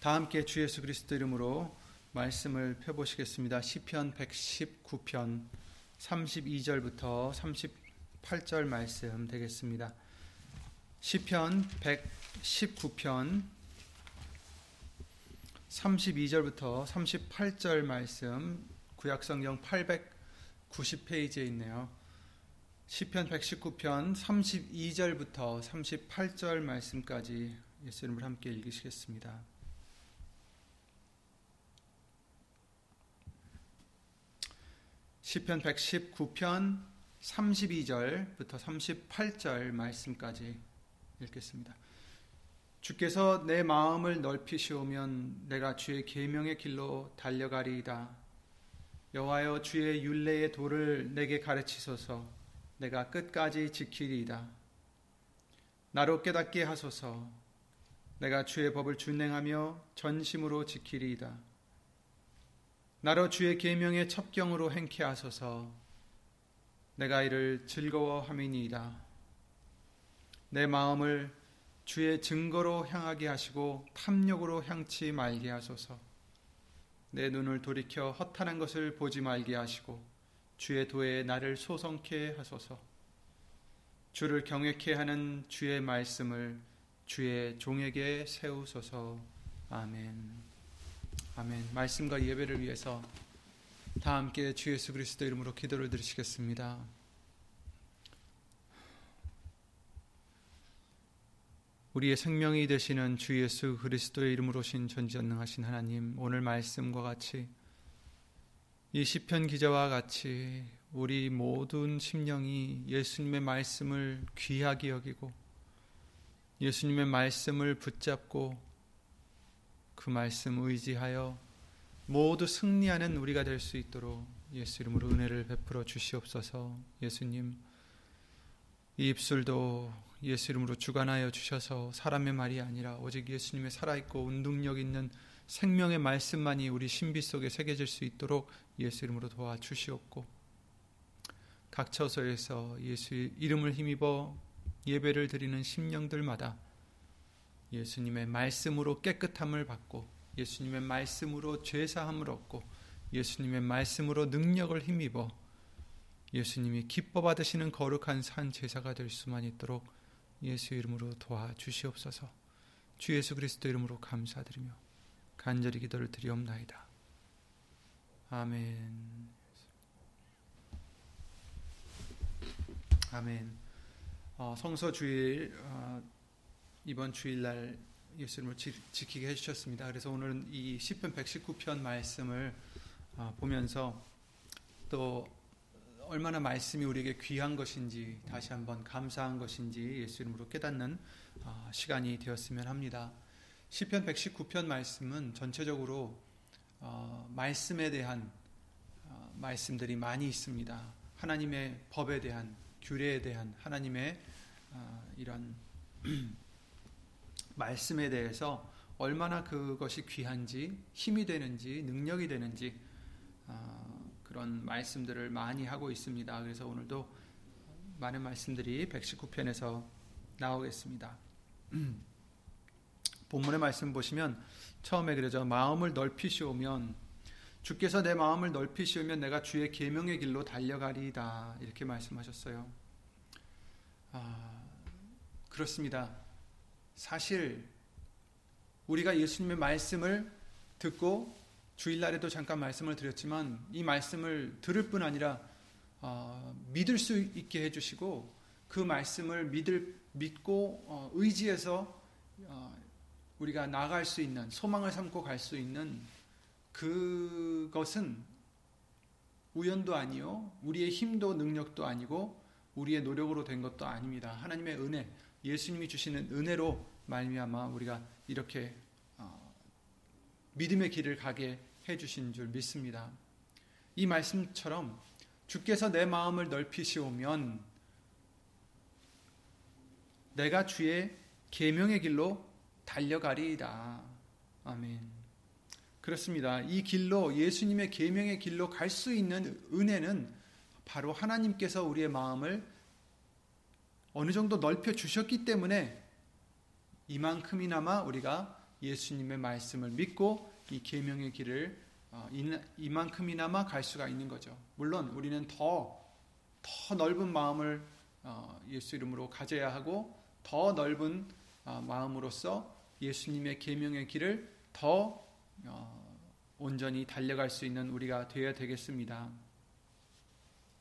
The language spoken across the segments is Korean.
다 함께 주 예수 그리스도 이름으로 말씀을 펴보시겠습니다. 시편 119편 32절부터 38절 말씀 되겠습니다. 시편 119편 32절부터 38절 말씀 구약성경 890페이지에 있네요. 시편 119편 32절부터 38절 말씀까지 예수 이름을 함께 읽으시겠습니다. 시편 119편 32절부터 38절 말씀까지 읽겠습니다. 주께서 내 마음을 넓히시오면 내가 주의 계명의 길로 달려가리이다. 여호와여 주의 윤례의 도를 내게 가르치소서 내가 끝까지 지키리이다. 나로 깨닫게 하소서 내가 주의 법을 준행하며 전심으로 지키리이다. 나로 주의 계명의 첩경으로 행케 하소서 내가 이를 즐거워함이니이다. 내 마음을 주의 증거로 향하게 하시고 탐욕으로 향치 말게 하소서. 내 눈을 돌이켜 허탄한 것을 보지 말게 하시고 주의 도에 나를 소성케 하소서. 주를 경외케 하는 주의 말씀을 주의 종에게 세우소서. 아멘. 아멘. 말씀과 예배를 위해서 다 함께 주 예수 그리스도 이름으로 기도를 드리시겠습니다. 우리의 생명이 되시는 주 예수 그리스도의 이름으로 신 전지전능하신 하나님 오늘 말씀과 같이 이 시편 기자와 같이 우리 모든 심령이 예수님의 말씀을 귀하게 여기고 예수님의 말씀을 붙잡고 그 말씀 의지하여 모두 승리하는 우리가 될 수 있도록 예수 이름으로 은혜를 베풀어 주시옵소서. 예수님 이 입술도 예수 이름으로 주관하여 주셔서 사람의 말이 아니라 오직 예수님의 살아있고 운동력 있는 생명의 말씀만이 우리 신비 속에 새겨질 수 있도록 예수 이름으로 도와주시옵고 각 처소에서 예수 이름을 힘입어 예배를 드리는 심령들마다 예수님의 말씀으로 깨끗함을 받고 예수님의 말씀으로 죄사함을 얻고 예수님의 말씀으로 능력을 힘입어 예수님이 기뻐 받으시는 거룩한 산 제사가 될 수만 있도록 예수 이름으로 도와주시옵소서. 주 예수 그리스도 이름으로 감사드리며 간절히 기도를 드리옵나이다. 아멘. 아멘. 어, 성서 주일 어, 이번 주일날 예수님을 지, 키게 해주셨습니다. 그래서 오늘은 이 시편 119편 말씀을 어, 보면서 또 얼마나 말씀이 우리에게 귀한 것인지 다시 한번 감사한 것인지 예수 이름으로 깨닫는 어, 시간이 되었으면 합니다. 시편 119편 말씀은 전체적으로 어, 말씀에 대한 어, 말씀들이 많이 있습니다. 하나님의 법에 대한 규례에 대한 하나님의 이런 말씀에 대해서 얼마나 그것이 귀한지 힘이 되는지 능력이 되는지 그런 말씀들을 많이 하고 있습니다. 그래서 오늘도 많은 말씀들이 119편에서 나오겠습니다. 본문의 말씀 보시면 처음에 그러죠. 마음을 넓히시오면 주께서 내 마음을 넓히시오면 내가 주의 계명의 길로 달려가리이다. 이렇게 말씀하셨어요. 아, 그렇습니다. 사실 우리가 예수님의 말씀을 듣고 주일날에도 잠깐 말씀을 드렸지만 이 말씀을 들을 뿐 아니라 어, 믿을 수 있게 해주시고 그 말씀을 믿을 믿고 어, 의지해서 어, 우리가 나갈 수 있는 소망을 삼고 갈 수 있는 그것은 우연도 아니요 우리의 힘도 능력도 아니고 우리의 노력으로 된 것도 아닙니다. 하나님의 은혜, 예수님이 주시는 은혜로 말미암아 우리가 이렇게 어, 믿음의 길을 가게 해 주신 줄 믿습니다. 이 말씀처럼 주께서 내 마음을 넓히시오면 내가 주의 계명의 길로 달려가리이다. 아멘. 그렇습니다. 이 길로 예수님의 계명의 길로 갈 수 있는 은혜는 바로 하나님께서 우리의 마음을 어느 정도 넓혀 주셨기 때문에 이만큼이나마 우리가 예수님의 말씀을 믿고 이 계명의 길을 어, 이만큼이나마 갈 수가 있는 거죠. 물론 우리는 더, 더 넓은 마음을 어, 예수 이름으로 가져야 하고 더 넓은 어, 마음으로서 예수님의 계명의 길을 더 온전히 달려갈 수 있는 우리가 되어야 되겠습니다.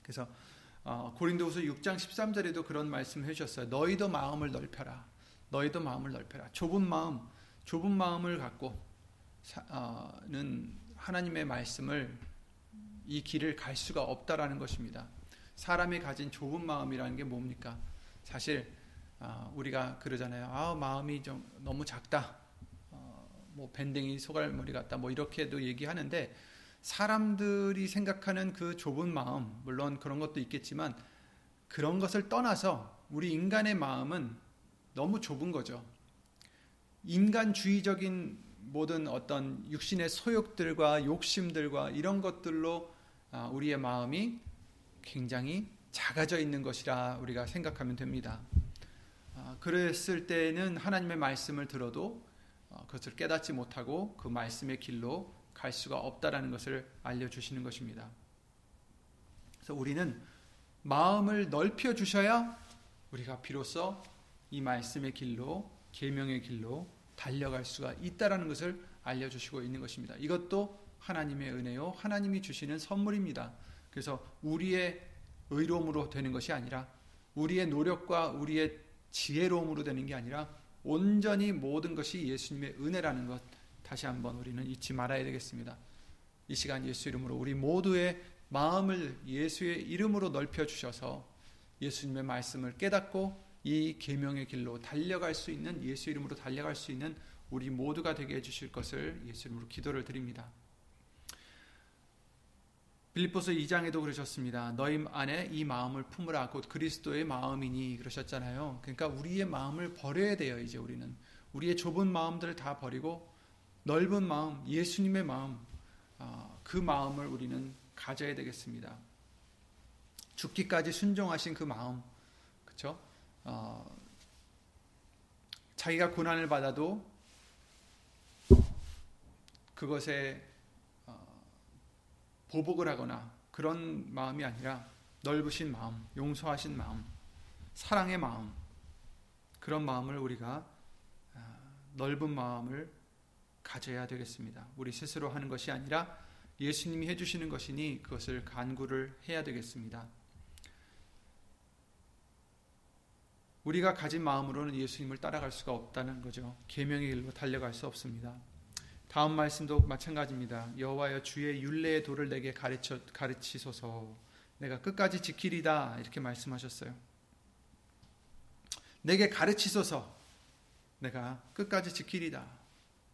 그래서 고린도후서 6장 13절에도 그런 말씀을 해주셨어요. 너희도 마음을 넓혀라. 너희도 마음을 넓혀라. 좁은 마음, 좁은 마음을 갖고는 하나님의 말씀을 이 길을 갈 수가 없다라는 것입니다. 사람이 가진 좁은 마음이라는 게 뭡니까? 사실 아, 우리가 그러잖아요. 아 마음이 좀 너무 작다. 어, 뭐 밴댕이 소갈머리 같다. 뭐 이렇게도 얘기하는데 사람들이 생각하는 그 좁은 마음 물론 그런 것도 있겠지만 그런 것을 떠나서 우리 인간의 마음은 너무 좁은 거죠. 인간주의적인 모든 어떤 육신의 소욕들과 욕심들과 이런 것들로 아, 우리의 마음이 굉장히 작아져 있는 것이라 우리가 생각하면 됩니다. 아, 그랬을 때는 하나님의 말씀을 들어도 어, 그것을 깨닫지 못하고 그 말씀의 길로 갈 수가 없다라는 것을 알려주시는 것입니다. 그래서 우리는 마음을 넓혀 주셔야 우리가 비로소 이 말씀의 길로 계명의 길로 달려갈 수가 있다라는 것을 알려주시고 있는 것입니다. 이것도 하나님의 은혜요, 하나님이 주시는 선물입니다. 그래서 우리의 의로움으로 되는 것이 아니라 우리의 노력과 우리의 지혜로움으로 되는 게 아니라 온전히 모든 것이 예수님의 은혜라는 것 다시 한번 우리는 잊지 말아야 되겠습니다. 이 시간 예수 이름으로 우리 모두의 마음을 예수의 이름으로 넓혀 주셔서 예수님의 말씀을 깨닫고 이 계명의 길로 달려갈 수 있는 예수 이름으로 달려갈 수 있는 우리 모두가 되게 해 주실 것을 예수 이름으로 기도를 드립니다. 빌립보서 2장에도 그러셨습니다. 너희 안에 이 마음을 품으라 곧 그리스도의 마음이니 그러셨잖아요. 그러니까 우리의 마음을 버려야 돼요. 이제 우리는 우리의 좁은 마음들을 다 버리고 넓은 마음, 예수님의 마음, 아, 그 마음을 우리는 가져야 되겠습니다. 죽기까지 순종하신 그 마음, 그렇죠? 어, 자기가 고난을 받아도 그것에 어, 보복을 하거나 그런 마음이 아니라 넓으신 마음, 용서하신 마음, 사랑의 마음, 그런 마음을 우리가 어, 넓은 마음을 가져야 되겠습니다. 우리 스스로 하는 것이 아니라 예수님이 해주시는 것이니 그것을 간구를 해야 되겠습니다. 우리가 가진 마음으로는 예수님을 따라갈 수가 없다는 거죠. 계명의 길로 달려갈 수 없습니다. 다음 말씀도 마찬가지입니다. 여호와여 주의 율례의 도를 내게 가르쳐 가르치소서. 내가 끝까지 지키리다 이렇게 말씀하셨어요. 내게 가르치소서. 내가 끝까지 지키리다.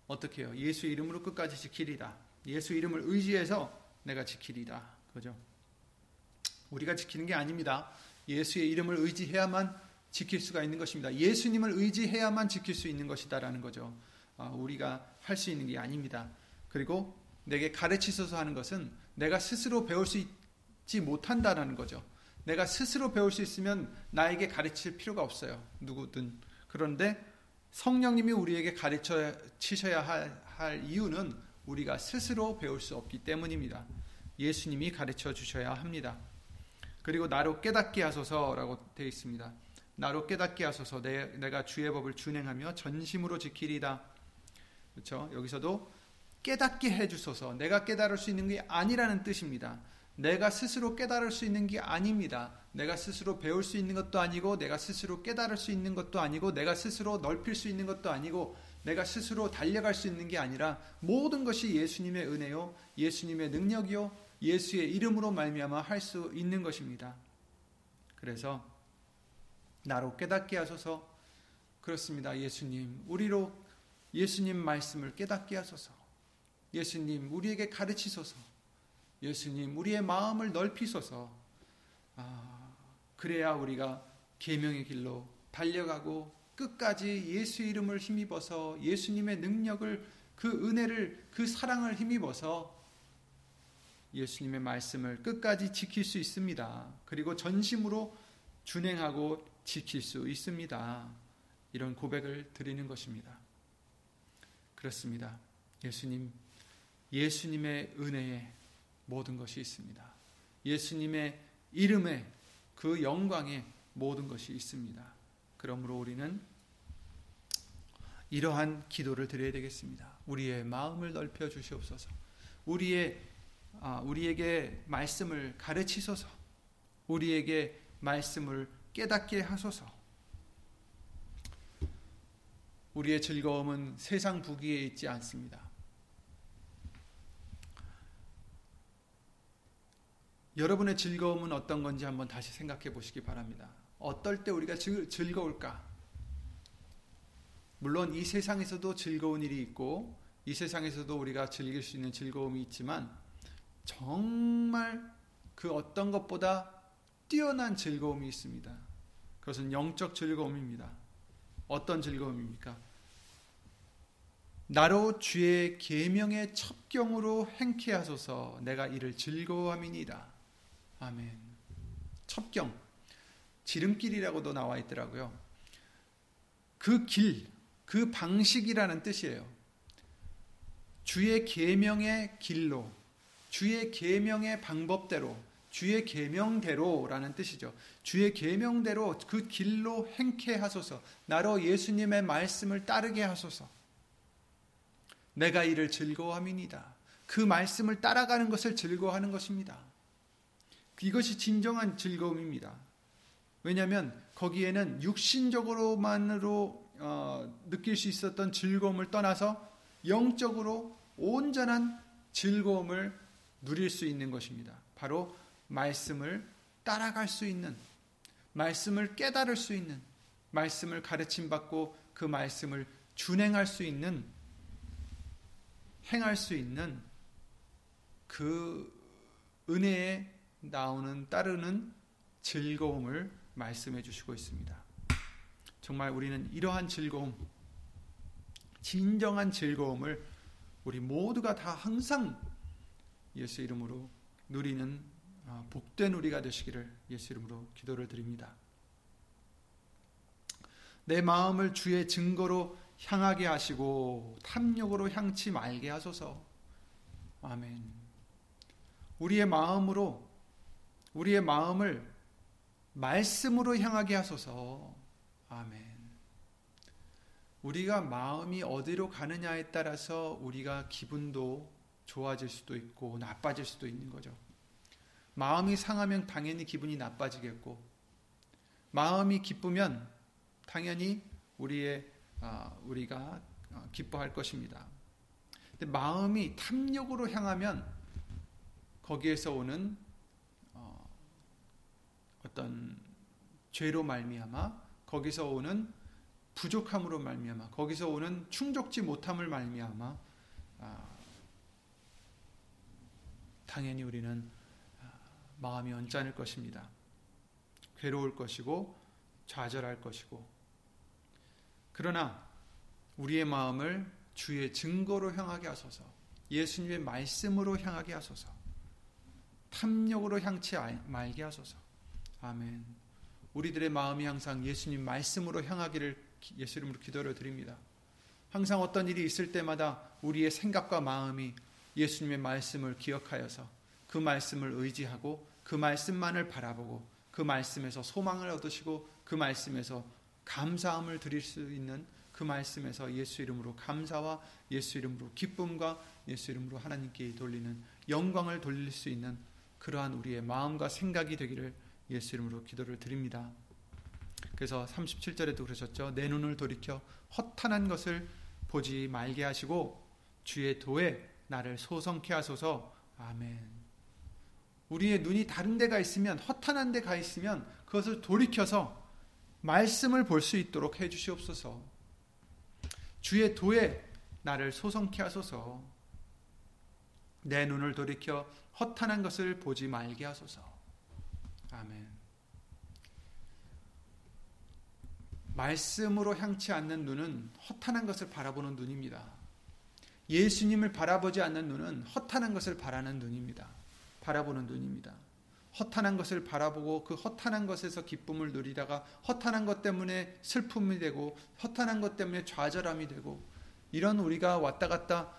어떻게 해요? 예수 이름으로 끝까지 지키리다. 예수 이름을 의지해서 내가 지키리다. 그죠? 우리가 지키는 게 아닙니다. 예수의 이름을 의지해야만 지킬 수가 있는 것입니다. 예수님을 의지해야만 지킬 수 있는 것이다라는 거죠. 아, 우리가 할 수 있는 게 아닙니다. 그리고 내게 가르치소서 하는 것은 내가 스스로 배울 수 있지 못한다라는 거죠. 내가 스스로 배울 수 있으면 나에게 가르칠 필요가 없어요. 누구든. 그런데 성령님이 우리에게 가르쳐 치셔야 할, 할 이유는 우리가 스스로 배울 수 없기 때문입니다. 예수님이 가르쳐 주셔야 합니다. 그리고 나로 깨닫게 하소서라고 되어 있습니다. 나로 깨닫게 하소서 내, 내가 주의 법을 준행하며 전심으로 지키리다. 그렇죠? 여기서도 깨닫게 해 주소서. 내가 깨달을 수 있는 게 아니라는 뜻입니다. 내가 스스로 깨달을 수 있는 게 아닙니다. 내가 스스로 배울 수 있는 것도 아니고 내가 스스로 깨달을 수 있는 것도 아니고 내가 스스로 넓힐 수 있는 것도 아니고 내가 스스로 달려갈 수 있는 게 아니라 모든 것이 예수님의 은혜요, 예수님의 능력이요, 예수의 이름으로 말미암아 할 수 있는 것입니다. 그래서 나로 깨닫게 하소서. 그렇습니다. 예수님, 우리로 예수님 말씀을 깨닫게 하소서. 예수님, 우리에게 가르치소서. 예수님, 우리의 마음을 넓히소서. 아, 그래야 우리가 계명의 길로 달려가고 끝까지 예수 이름을 힘입어서 예수님의 능력을 그 은혜를 그 사랑을 힘입어서 예수님의 말씀을 끝까지 지킬 수 있습니다. 그리고 전심으로 준행하고 지킬 수 있습니다. 이런 고백을 드리는 것입니다. 그렇습니다. 예수님, 예수님의 은혜에 모든 것이 있습니다. 예수님의 이름에 그 영광에 모든 것이 있습니다. 그러므로 우리는 이러한 기도를 드려야 되겠습니다. 우리의 마음을 넓혀 주시옵소서. 우리의 아, 우리에게 말씀을 가르치소서. 우리에게 말씀을 깨닫게 하소서. 우리의 즐거움은 세상 부귀에 있지 않습니다. 여러분의 즐거움은 어떤 건지 한번 다시 생각해 보시기 바랍니다. 어떨 때 우리가 즐거울까? 물론 이 세상에서도 즐거운 일이 있고 이 세상에서도 우리가 즐길 수 있는 즐거움이 있지만 정말 그 어떤 것보다 뛰어난 즐거움이 있습니다. 그것은 영적 즐거움입니다. 어떤 즐거움입니까? 나로 주의 계명의 첩경으로 행케 하소서 내가 이를 즐거워함이니이다. 아멘. 첩경 지름길이라고도 나와 있더라고요. 그 길, 그 방식이라는 뜻이에요. 주의 계명의 길로 주의 계명의 방법대로 주의 계명대로라는 뜻이죠. 주의 계명대로 그 길로 행케 하소서. 나로 예수님의 말씀을 따르게 하소서. 내가 이를 즐거워함이니다. 그 말씀을 따라가는 것을 즐거워하는 것입니다. 이것이 진정한 즐거움입니다. 왜냐하면 거기에는 육신적으로만으로 어, 느낄 수 있었던 즐거움을 떠나서 영적으로 온전한 즐거움을 누릴 수 있는 것입니다. 바로 말씀을 따라갈 수 있는, 말씀을 깨달을 수 있는, 말씀을 가르침 받고 그 말씀을 준행할 수 있는, 행할 수 있는 그 은혜에 나오는 따르는 즐거움을 말씀해 주시고 있습니다. 정말 우리는 이러한 즐거움, 진정한 즐거움을 우리 모두가 다 항상 예수 이름으로 누리는 아, 복된 우리가 되시기를 예수 이름으로 기도를 드립니다. 내 마음을 주의 증거로 향하게 하시고 탐욕으로 향치 말게 하소서. 아멘. 우리의 마음으로 우리의 마음을 말씀으로 향하게 하소서. 아멘. 우리가 마음이 어디로 가느냐에 따라서 우리가 기분도 좋아질 수도 있고 나빠질 수도 있는 거죠. 마음이 상하면 당연히 기분이 나빠지겠고 마음이 기쁘면 당연히 우리의 아, 우리가 아, 기뻐할 것입니다. 근데 마음이 탐욕으로 향하면 거기에서 오는 어, 어떤 죄로 말미암아 거기서 오는 부족함으로 말미암아 거기서 오는 충족지 못함을 말미암아 아, 당연히 우리는 아, 마음이 언짢을 것입니다. 괴로울 것이고 좌절할 것이고 그러나 우리의 마음을 주의 증거로 향하게 하소서. 예수님의 말씀으로 향하게 하소서. 탐욕으로 향치 말게 하소서. 아멘. 우리들의 마음이 항상 예수님 말씀으로 향하기를 예수 이름으로 기도를 드립니다. 항상 어떤 일이 있을 때마다 우리의 생각과 마음이 예수님의 말씀을 기억하여서 그 말씀을 의지하고 그 말씀만을 바라보고 그 말씀에서 소망을 얻으시고 그 말씀에서 감사함을 드릴 수 있는 그 말씀에서 예수 이름으로 감사와 예수 이름으로 기쁨과 예수 이름으로 하나님께 돌리는 영광을 돌릴 수 있는 그러한 우리의 마음과 생각이 되기를 예수 이름으로 기도를 드립니다. 그래서 37절에도 그러셨죠. 내 눈을 돌이켜 허탄한 것을 보지 말게 하시고 주의 도에 나를 소성케 하소서. 아멘. 우리의 눈이 다른 데가 있으면 허탄한 데가 있으면 그것을 돌이켜서 말씀을 볼 수 있도록 해 주시옵소서. 주의 도에 나를 소성케 하소서. 내 눈을 돌이켜 허탄한 것을 보지 말게 하소서. 아멘. 말씀으로 향치 않는 눈은 허탄한 것을 바라보는 눈입니다. 예수님을 바라보지 않는 눈은 허탄한 것을 바라는 눈입니다. 바라보는 눈입니다. 허탄한 것을 바라보고 그 허탄한 것에서 기쁨을 누리다가 허탄한 것 때문에 슬픔이 되고 허탄한 것 때문에 좌절함이 되고 이런 우리가 왔다 갔다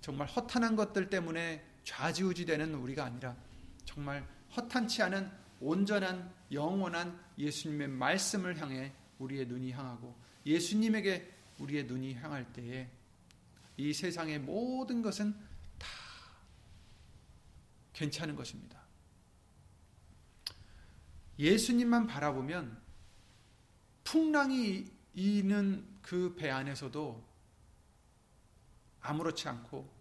정말 허탄한 것들 때문에 좌지우지 되는 우리가 아니라 정말 허탄치 않은 온전한 영원한 예수님의 말씀을 향해 우리의 눈이 향하고 예수님에게 우리의 눈이 향할 때에 이 세상의 모든 것은 다 괜찮은 것입니다. 예수님만 바라보면 풍랑이 이는 그 배 안에서도 아무렇지 않고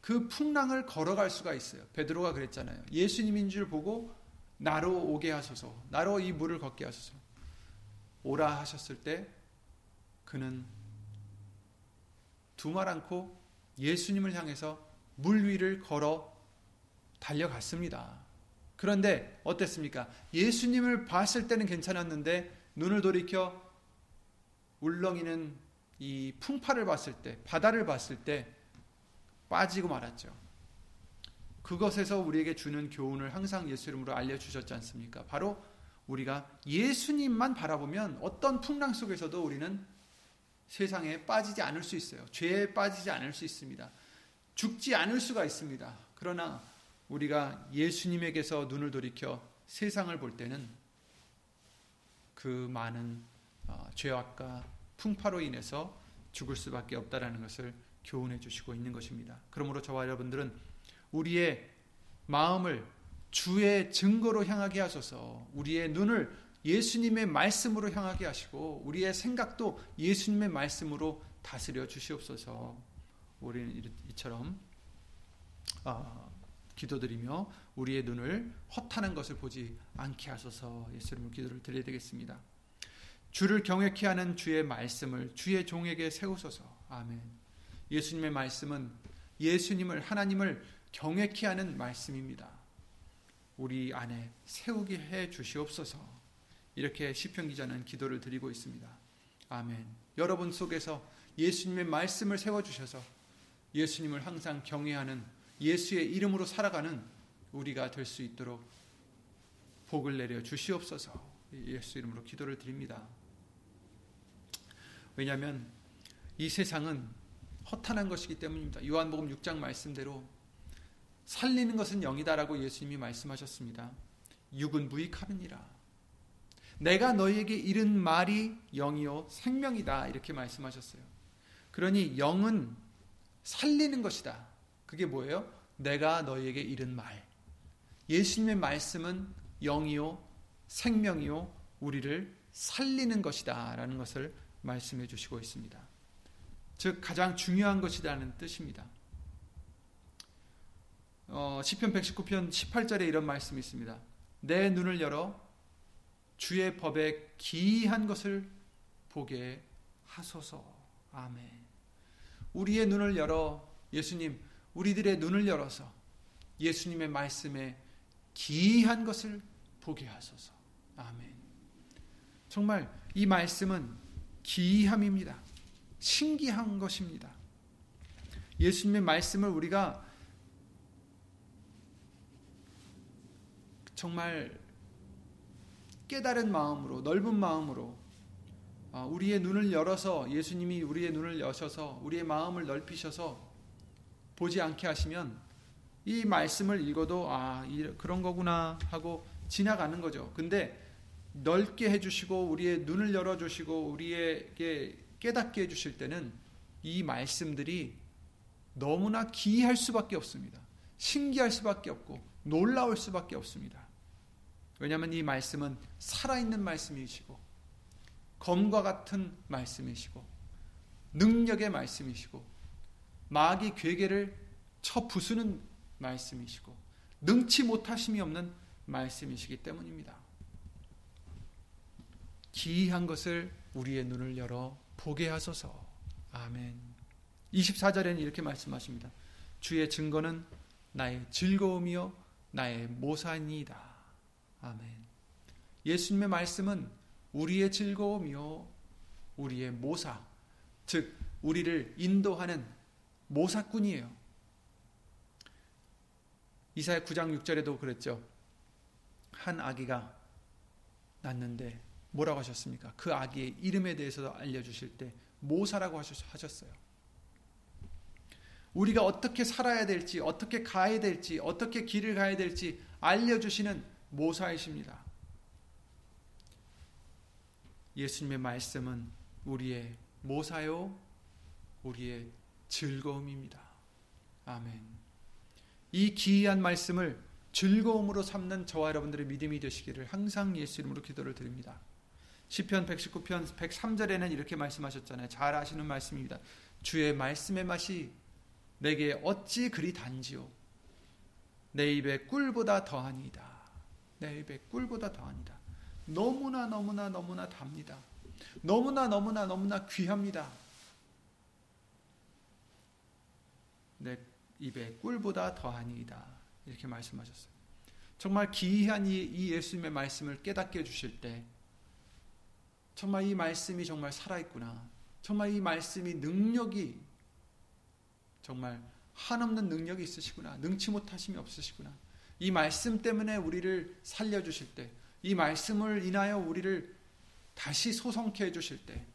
그 풍랑을 걸어갈 수가 있어요. 베드로가 그랬잖아요. 예수님인 줄 보고 나로 오게 하소서. 나로 이 물을 걷게 하소서. 오라 하셨을 때 그는 두말 않고 예수님을 향해서 물 위를 걸어 달려갔습니다. 그런데 어땠습니까? 예수님을 봤을 때는 괜찮았는데 눈을 돌이켜 울렁이는 이 풍파를 봤을 때, 바다를 봤을 때 빠지고 말았죠. 그것에서 우리에게 주는 교훈을 항상 예수 이름으로 알려주셨지 않습니까? 바로 우리가 예수님만 바라보면 어떤 풍랑 속에서도 우리는 세상에 빠지지 않을 수 있어요. 죄에 빠지지 않을 수 있습니다. 죽지 않을 수가 있습니다. 그러나 우리가 예수님에게서 눈을 돌이켜 세상을 볼 때는 그 많은 어, 죄악과 풍파로 인해서 죽을 수밖에 없다라는 것을 교훈해 주시고 있는 것입니다. 그러므로 저와 여러분들은 우리의 마음을 주의 증거로 향하게 하소서 우리의 눈을 예수님의 말씀으로 향하게 하시고 우리의 생각도 예수님의 말씀으로 다스려 주시옵소서 우리는 이처럼 어, 기도드리며 우리의 눈을 허탄한 것을 보지 않게 하소서 예수님을 기도를 드려야 되겠습니다. 주를 경외케 하는 주의 말씀을 주의 종에게 세우소서. 아멘. 예수님의 말씀은 예수님을 하나님을 경외케 하는 말씀입니다. 우리 안에 세우게 해 주시옵소서. 이렇게 시편 기자는 기도를 드리고 있습니다. 아멘. 여러분 속에서 예수님의 말씀을 세워 주셔서 예수님을 항상 경외하는 예수의 이름으로 살아가는 우리가 될 수 있도록 복을 내려 주시옵소서. 예수 이름으로 기도를 드립니다. 왜냐하면 이 세상은 허탄한 것이기 때문입니다. 요한복음 6장 말씀대로 살리는 것은 영이다라고 예수님이 말씀하셨습니다. 육은 무익함이니라. 내가 너희에게 이른 말이 영이요 생명이다 이렇게 말씀하셨어요. 그러니 영은 살리는 것이다. 그게 뭐예요? 내가 너희에게 이른 말. 예수님의 말씀은 영이요 생명이요 우리를 살리는 것이다라는 것을 말씀해 주시고 있습니다. 즉 가장 중요한 것이라는 뜻입니다. 어, 시편 119편 18절에 이런 말씀이 있습니다. 내 눈을 열어 주의 법에 기이한 것을 보게 하소서. 아멘. 우리의 눈을 열어 예수님 우리들의 눈을 열어서 예수님의 말씀에 기이한 것을 보게 하소서. 아멘. 정말 이 말씀은 기이함입니다. 신기한 것입니다. 예수님의 말씀을 우리가 정말 깨달은 마음으로 넓은 마음으로 아, 우리의 눈을 열어서 예수님이 우리의 눈을 여셔서 우리의 마음을 넓히셔서 보지 않게 하시면 이 말씀을 읽어도 아 그런 거구나 하고 지나가는 거죠. 근데 넓게 해주시고 우리의 눈을 열어주시고 우리에게 깨닫게 해주실 때는 이 말씀들이 너무나 기이할 수밖에 없습니다. 신기할 수밖에 없고 놀라울 수밖에 없습니다. 왜냐하면 이 말씀은 살아있는 말씀이시고 검과 같은 말씀이시고 능력의 말씀이시고 마귀 괴계를 쳐 부수는 말씀이시고 능치 못하심이 없는 말씀이시기 때문입니다. 기이한 것을 우리의 눈을 열어 보게 하소서. 아멘. 24절에는 이렇게 말씀하십니다. 주의 증거는 나의 즐거움이요 나의 모산이다. 아멘. 예수님의 말씀은 우리의 즐거움이요 우리의 모사, 즉 우리를 인도하는 모사꾼이에요. 이사야 9장 6절에도 그랬죠. 한 아기가 낳는데 뭐라고 하셨습니까? 그 아기의 이름에 대해서도 알려주실 때 모사라고 하셨어요. 우리가 어떻게 살아야 될지, 어떻게 가야 될지, 어떻게 길을 가야 될지 알려주시는 모사이십니다. 예수님의 말씀은 우리의 모사요, 우리의 즐거움입니다. 아멘. 이 기이한 말씀을 즐거움으로 삼는 저와 여러분들의 믿음이 되시기를 항상 예수 이름으로 기도를 드립니다. 시편 119편 103절에는 이렇게 말씀하셨잖아요. 잘 아시는 말씀입니다. 주의 말씀의 맛이 내게 어찌 그리 단지요 내 입에 꿀보다 더하니다. 내 입에 꿀보다 더하니다. 너무나 너무나 너무나 답니다. 너무나 너무나 너무나 귀합니다. 내 입에 꿀보다 더하니이다. 이렇게 말씀하셨어요. 정말 기이한 이, 예수님의 말씀을 깨닫게 해주실 때, 정말 이 말씀이 정말 살아있구나. 정말 이 말씀이 능력이, 정말 한없는 능력이 있으시구나. 능치 못하심이 없으시구나. 이 말씀 때문에 우리를 살려주실 때, 이 말씀을 인하여 우리를 다시 소성케 해주실 때,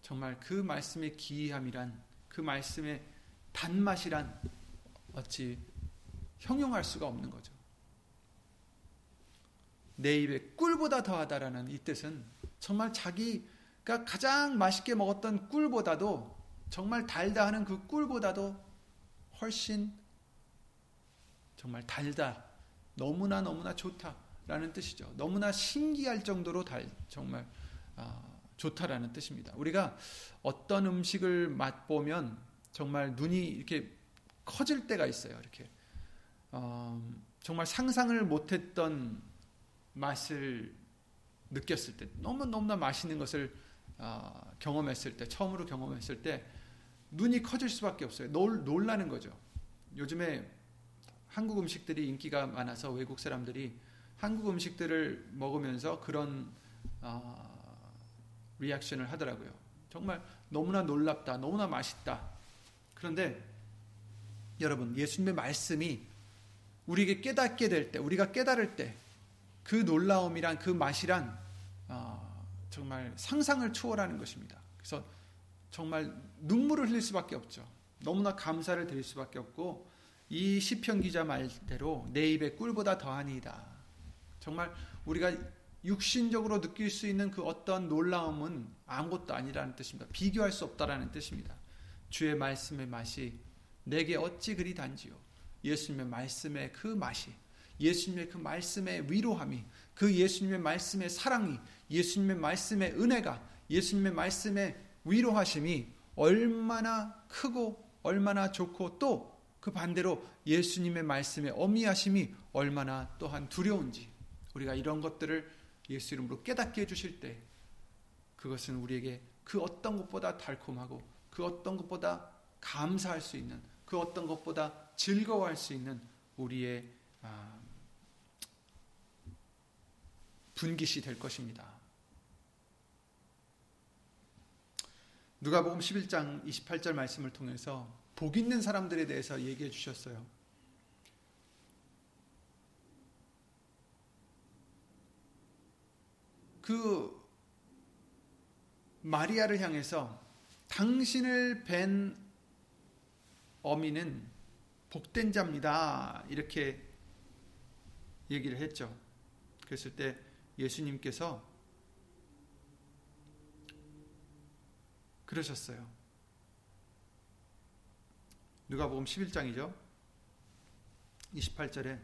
정말 그 말씀의 기이함이란, 그 말씀의 단맛이란 어찌 형용할 수가 없는 거죠. 내 입에 꿀보다 더하다라는 이 뜻은 정말 자기가 가장 맛있게 먹었던 꿀보다도 정말 달다 하는 그 꿀보다도 훨씬 정말 달다. 너무나 너무나 좋다라는 뜻이죠. 너무나 신기할 정도로 달 정말 어, 좋다라는 뜻입니다. 우리가 어떤 음식을 맛보면 정말 눈이 이렇게 커질 때가 있어요. 이렇게 어, 정말 상상을 못했던 맛을 느꼈을 때, 너무 너무나 맛있는 것을 어, 경험했을 때, 처음으로 경험했을 때 눈이 커질 수밖에 없어요. 놀, 놀라는 거죠. 요즘에 한국 음식들이 인기가 많아서 외국 사람들이 한국 음식들을 먹으면서 그런 어, 리액션을 하더라고요. 정말 너무나 놀랍다, 너무나 맛있다. 그런데 여러분 예수님의 말씀이 우리에게 깨닫게 될 때, 우리가 깨달을 때, 그 놀라움이란 그 맛이란 어, 정말 상상을 초월하는 것입니다. 그래서 정말 눈물을 흘릴 수밖에 없죠. 너무나 감사를 드릴 수밖에 없고 이 시편 기자 말대로 내 입에 꿀보다 더하니이다. 정말 우리가 육신적으로 느낄 수 있는 그 어떤 놀라움은 아무것도 아니라는 뜻입니다. 비교할 수 없다라는 뜻입니다. 주의 말씀의 맛이 내게 어찌 그리 단지요. 예수님의 말씀의 그 맛이, 예수님의 그 말씀의 위로함이, 그 예수님의 말씀의 사랑이, 예수님의 말씀의 은혜가, 예수님의 말씀의 위로하심이 얼마나 크고 얼마나 좋고 또 그 반대로 예수님의 말씀의 어미하심이 얼마나 또한 두려운지 우리가 이런 것들을 예수 이름으로 깨닫게 해주실 때 그것은 우리에게 그 어떤 것보다 달콤하고 그 어떤 것보다 감사할 수 있는 그 어떤 것보다 즐거워할 수 있는 우리의 아, 분깃이 될 것입니다. 누가복음 11장 28절 말씀을 통해서 복 있는 사람들에 대해서 얘기해 주셨어요. 그 마리아를 향해서 당신을 뵌 어미는 복된 자입니다. 이렇게 얘기를 했죠. 그랬을 때 예수님께서 그러셨어요. 누가복음 11장이죠. 28절에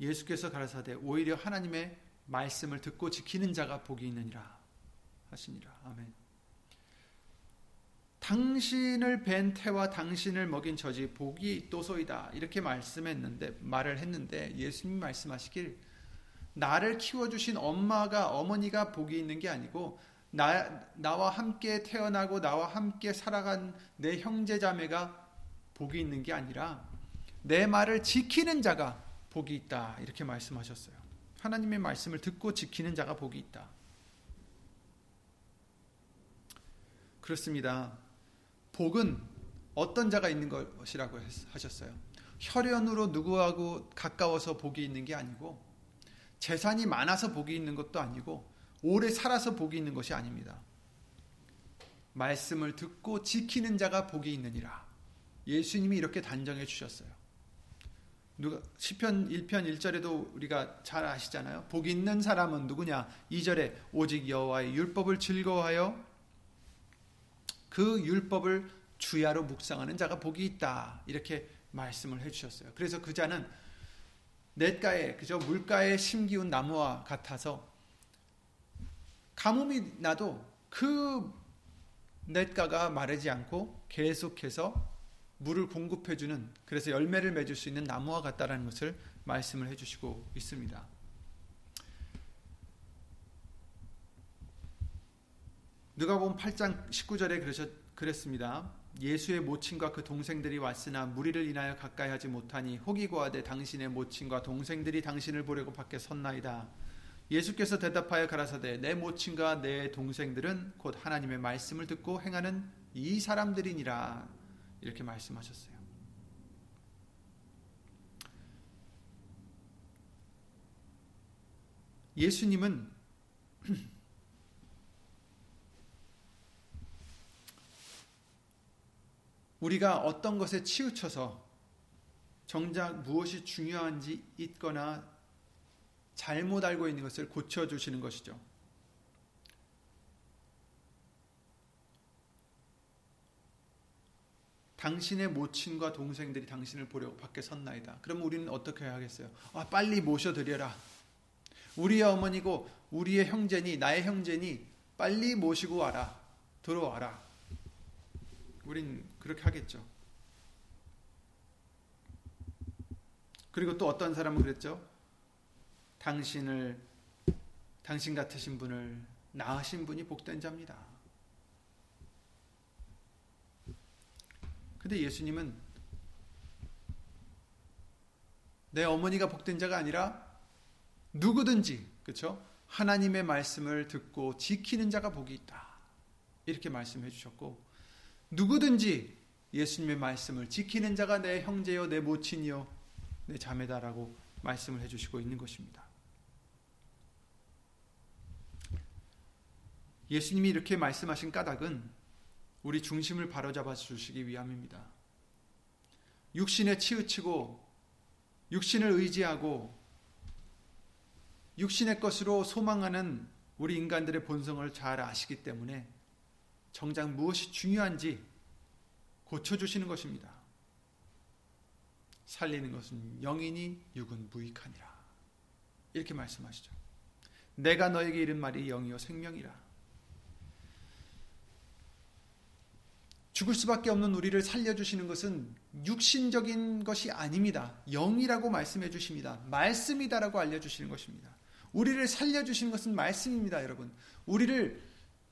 예수께서 가라사대 오히려 하나님의 말씀을 듣고 지키는 자가 복이 있느니라 하시니라. 아멘. 당신을 벤 태와 당신을 먹인 저지 복이 있도소이다 이렇게 말씀했는데 말을 했는데 예수님 말씀하시길 나를 키워주신 엄마가 어머니가 복이 있는 게 아니고 나, 나와 함께 태어나고 나와 함께 살아간 내 형제자매가 복이 있는 게 아니라 내 말을 지키는 자가 복이 있다. 이렇게 말씀하셨어요. 하나님의 말씀을 듣고 지키는 자가 복이 있다. 그렇습니다. 복은 어떤 자가 있는 것이라고 하셨어요. 혈연으로 누구하고 가까워서 복이 있는 게 아니고 재산이 많아서 복이 있는 것도 아니고 오래 살아서 복이 있는 것이 아닙니다. 말씀을 듣고 지키는 자가 복이 있느니라. 예수님이 이렇게 단정해 주셨어요. 누가 시편 1편 1절에도 우리가 잘 아시잖아요. 복 있는 사람은 누구냐? 2절에 오직 여호와의 율법을 즐거워하여 그 율법을 주야로 묵상하는 자가 복이 있다. 이렇게 말씀을 해 주셨어요. 그래서 그 자는 냇가에 그저 물가에 심기운 나무와 같아서 가뭄이 나도 그 냇가가 마르지 않고 계속해서 물을 공급해주는 그래서 열매를 맺을 수 있는 나무와 같다라는 것을 말씀을 해주시고 있습니다. 누가복음 8장 19절에 그러셨, 그랬습니다. 예수의 모친과 그 동생들이 왔으나 무리를 인하여 가까이 하지 못하니 혹이 고하되 당신의 모친과 동생들이 당신을 보려고 밖에 섰나이다. 예수께서 대답하여 가라사대 내 모친과 내 동생들은 곧 하나님의 말씀을 듣고 행하는 이 사람들이니라 이렇게 말씀하셨어요. 예수님은 우리가 어떤 것에 치우쳐서 정작 무엇이 중요한지 있거나 잘못 알고 있는 것을 고쳐주시는 것이죠. 당신의 모친과 동생들이 당신을 보려고 밖에 섰나이다. 그럼 우리는 어떻게 하겠어요? 아, 빨리 모셔드려라. 우리의 어머니고 우리의 형제니 나의 형제니 빨리 모시고 와라. 들어와라. 우린 그렇게 하겠죠. 그리고 또 어떤 사람은 그랬죠? 당신을 당신 같으신 분을 낳으신 분이 복된 자입니다. 근데 예수님은 내 어머니가 복된 자가 아니라 누구든지 그렇죠? 하나님의 말씀을 듣고 지키는 자가 복이 있다. 이렇게 말씀해 주셨고 누구든지 예수님의 말씀을 지키는 자가 내 형제요 내 모친이요 내 자매다라고 말씀을 해 주시고 있는 것입니다. 예수님이 이렇게 말씀하신 까닭은 우리 중심을 바로잡아 주시기 위함입니다. 육신에 치우치고 육신을 의지하고 육신의 것으로 소망하는 우리 인간들의 본성을 잘 아시기 때문에 정작 무엇이 중요한지 고쳐주시는 것입니다. 살리는 것은 영이니 육은 무익하니라. 이렇게 말씀하시죠. 내가 너에게 이른 말이 영이요 생명이라. 죽을 수밖에 없는 우리를 살려주시는 것은 육신적인 것이 아닙니다. 영이라고 말씀해 주십니다. 말씀이다라고 알려주시는 것입니다. 우리를 살려주시는 것은 말씀입니다, 여러분. 우리를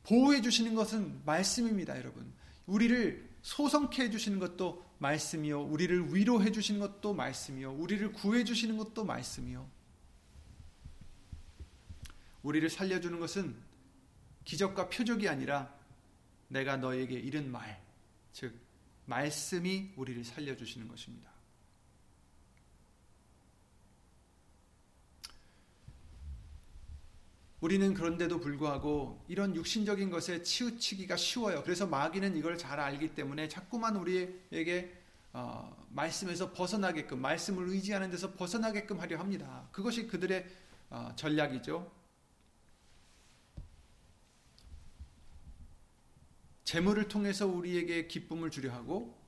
보호해 주시는 것은 말씀입니다, 여러분. 우리를 소성케 해 주시는 것도 말씀이요. 우리를 위로해 주시는 것도 말씀이요. 우리를 구해 주시는 것도 말씀이요. 우리를 살려주는 것은 기적과 표적이 아니라 내가 너에게 이른 말, 즉 말씀이 우리를 살려 주시는 것입니다. 우리는 그런데도 불구하고 이런 육신적인 것에 치우치기가 쉬워요. 그래서 마귀는 이걸 잘 알기 때문에 자꾸만 우리에게 어, 말씀에서 벗어나게끔 말씀을 의지하는 데서 벗어나게끔 하려 합니다. 그것이 그들의 어, 전략이죠. 재물을 통해서 우리에게 기쁨을 주려 하고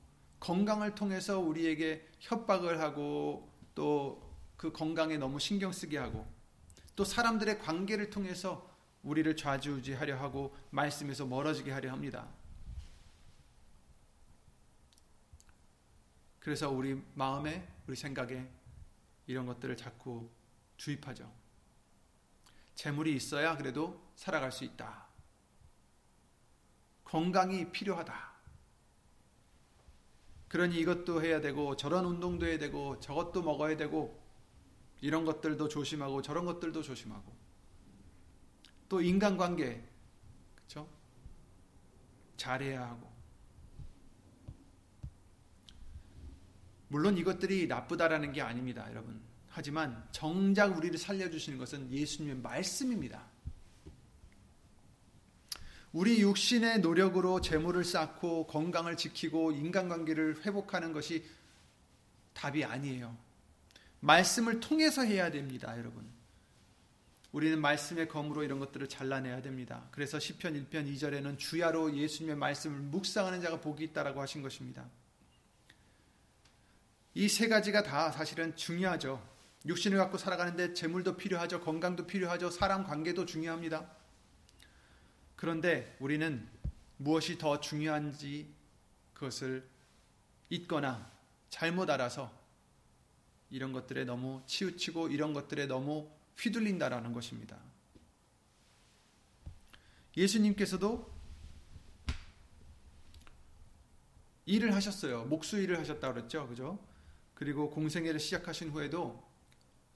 건강을 통해서 우리에게 협박을 하고 또 그 건강에 너무 신경 쓰게 하고 또 사람들의 관계를 통해서 우리를 좌지우지하려 하고 말씀에서 멀어지게 하려 합니다. 그래서 우리 마음에 우리 생각에 이런 것들을 자꾸 주입하죠. 재물이 있어야 그래도 살아갈 수 있다. 건강이 필요하다. 그러니 이것도 해야 되고 저런 운동도 해야 되고 저것도 먹어야 되고 이런 것들도 조심하고 저런 것들도 조심하고 또 인간관계 그렇죠? 잘해야 하고 물론 이것들이 나쁘다라는 게 아닙니다, 여러분. 하지만 정작 우리를 살려 주시는 것은 예수님의 말씀입니다. 우리 육신의 노력으로 재물을 쌓고 건강을 지키고 인간관계를 회복하는 것이 답이 아니에요. 말씀을 통해서 해야 됩니다, 여러분. 우리는 말씀의 검으로 이런 것들을 잘라내야 됩니다. 그래서 시편 1편 2절에는 주야로 예수님의 말씀을 묵상하는 자가 복이 있다라고 하신 것입니다. 이 세 가지가 다 사실은 중요하죠. 육신을 갖고 살아가는데 재물도 필요하죠. 건강도 필요하죠. 사람 관계도 중요합니다. 그런데 우리는 무엇이 더 중요한지 그것을 잊거나 잘못 알아서 이런 것들에 너무 치우치고 이런 것들에 너무 휘둘린다라는 것입니다. 예수님께서도 일을 하셨어요. 목수 일을 하셨다 그랬죠. 그죠? 그리고 공생애를 시작하신 후에도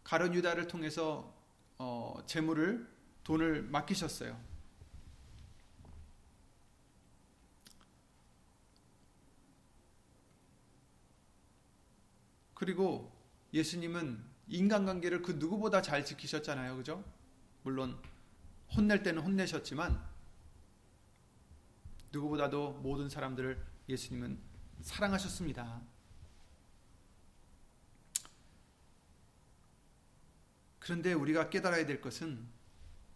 가론 유다를 통해서 어, 재물을 돈을 맡기셨어요. 그리고 예수님은 인간관계를 그 누구보다 잘 지키셨잖아요. 그죠? 물론 혼낼 때는 혼내셨지만 누구보다도 모든 사람들을 예수님은 사랑하셨습니다. 그런데 우리가 깨달아야 될 것은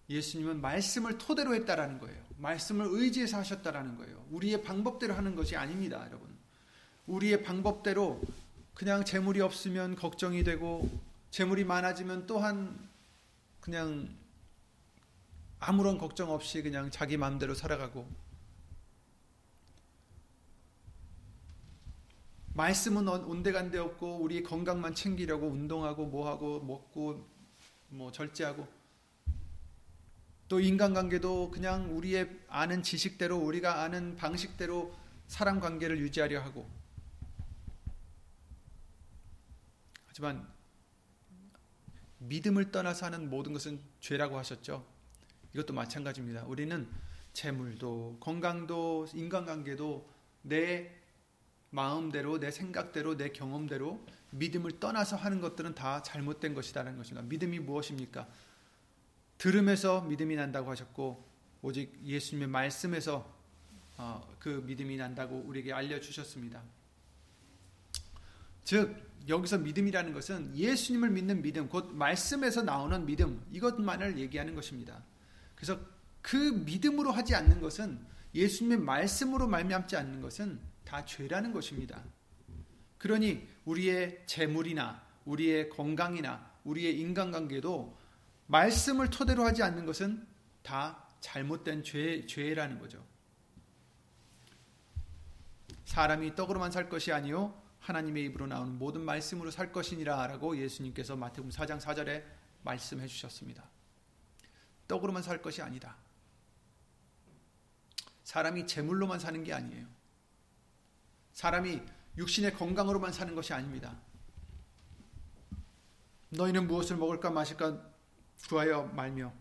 예수님은 말씀을 토대로 했다라는 거예요. 말씀을 의지해서 하셨다라는 거예요. 우리의 방법대로 하는 것이 아닙니다, 여러분. 우리의 방법대로 그냥 재물이 없으면 걱정이 되고 재물이 많아지면 또한 그냥 아무런 걱정 없이 그냥 자기 마음대로 살아가고. 말씀은 온데간데 없고 우리 건강만 챙기려고 운동하고 뭐하고 먹고 뭐 절제하고. 또 인간관계도 그냥 우리의 아는 지식대로 우리가 아는 방식대로 사람 관계를 유지하려 하고 하지만 믿음을 떠나서 하는 모든 것은 죄라고 하셨죠. 이것도 마찬가지입니다. 우리는 재물도 건강도 인간관계도 내 마음대로 내 생각대로 내 경험대로 믿음을 떠나서 하는 것들은 다 잘못된 것이다라는 것입니다. 믿음이 무엇입니까? 들음에서 믿음이 난다고 하셨고 오직 예수님의 말씀에서 어, 그 믿음이 난다고 우리에게 알려 주셨습니다. 즉 여기서 믿음이라는 것은 예수님을 믿는 믿음, 곧 말씀에서 나오는 믿음 이것만을 얘기하는 것입니다. 그래서 그 믿음으로 하지 않는 것은 예수님의 말씀으로 말미암지 않는 것은 다 죄라는 것입니다. 그러니 우리의 재물이나 우리의 건강이나 우리의 인간관계도 말씀을 토대로 하지 않는 것은 다 잘못된 죄, 죄라는 거죠. 사람이 떡으로만 살 것이 아니요 하나님의 입으로 나오는 모든 말씀으로 살 것이니라라고 예수님께서 마태복음 4장 4절에 말씀해 주셨습니다. 떡으로만 살 것이 아니다. 사람이 재물로만 사는 게 아니에요. 사람이 육신의 건강으로만 사는 것이 아닙니다. 너희는 무엇을 먹을까 마실까 구하여 말며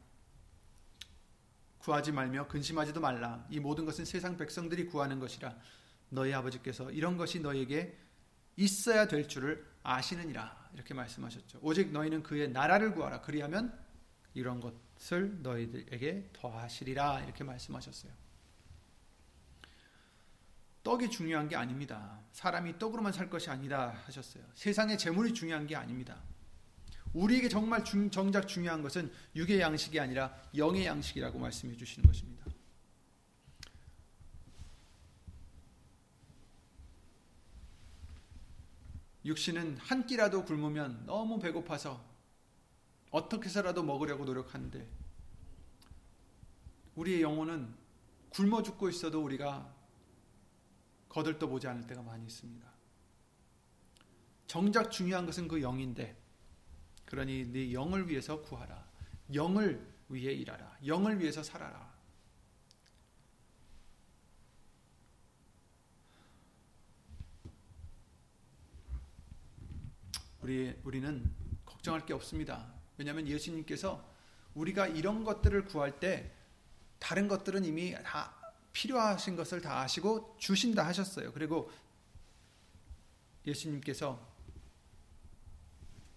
구하지 말며 근심하지도 말라. 이 모든 것은 세상 백성들이 구하는 것이라. 너희 아버지께서 이런 것이 너에게 있어야 될 줄을 아시느니라. 이렇게 말씀하셨죠. 오직 너희는 그의 나라를 구하라. 그리하면 이런 것을 너희들에게 더하시리라. 이렇게 말씀하셨어요. 떡이 중요한 게 아닙니다. 사람이 떡으로만 살 것이 아니다 하셨어요. 세상의 재물이 중요한 게 아닙니다. 우리에게 정말 중, 정작 중요한 것은 육의 양식이 아니라 영의 양식이라고 말씀해 주시는 것입니다. 육신은 한 끼라도 굶으면 너무 배고파서 어떻게 해서라도 먹으려고 노력하는데 우리의 영혼은 굶어 죽고 있어도 우리가 거들떠 보지 않을 때가 많이 있습니다. 정작 중요한 것은 그 영인데 그러니 네 영을 위해서 구하라. 영을 위해 일하라. 영을 위해서 살아라. 우리 우리는 걱정할 게 없습니다. 왜냐하면 예수님께서 우리가 이런 것들을 구할 때 다른 것들은 이미 다 필요하신 것을 다 아시고 주신다 하셨어요. 그리고 예수님께서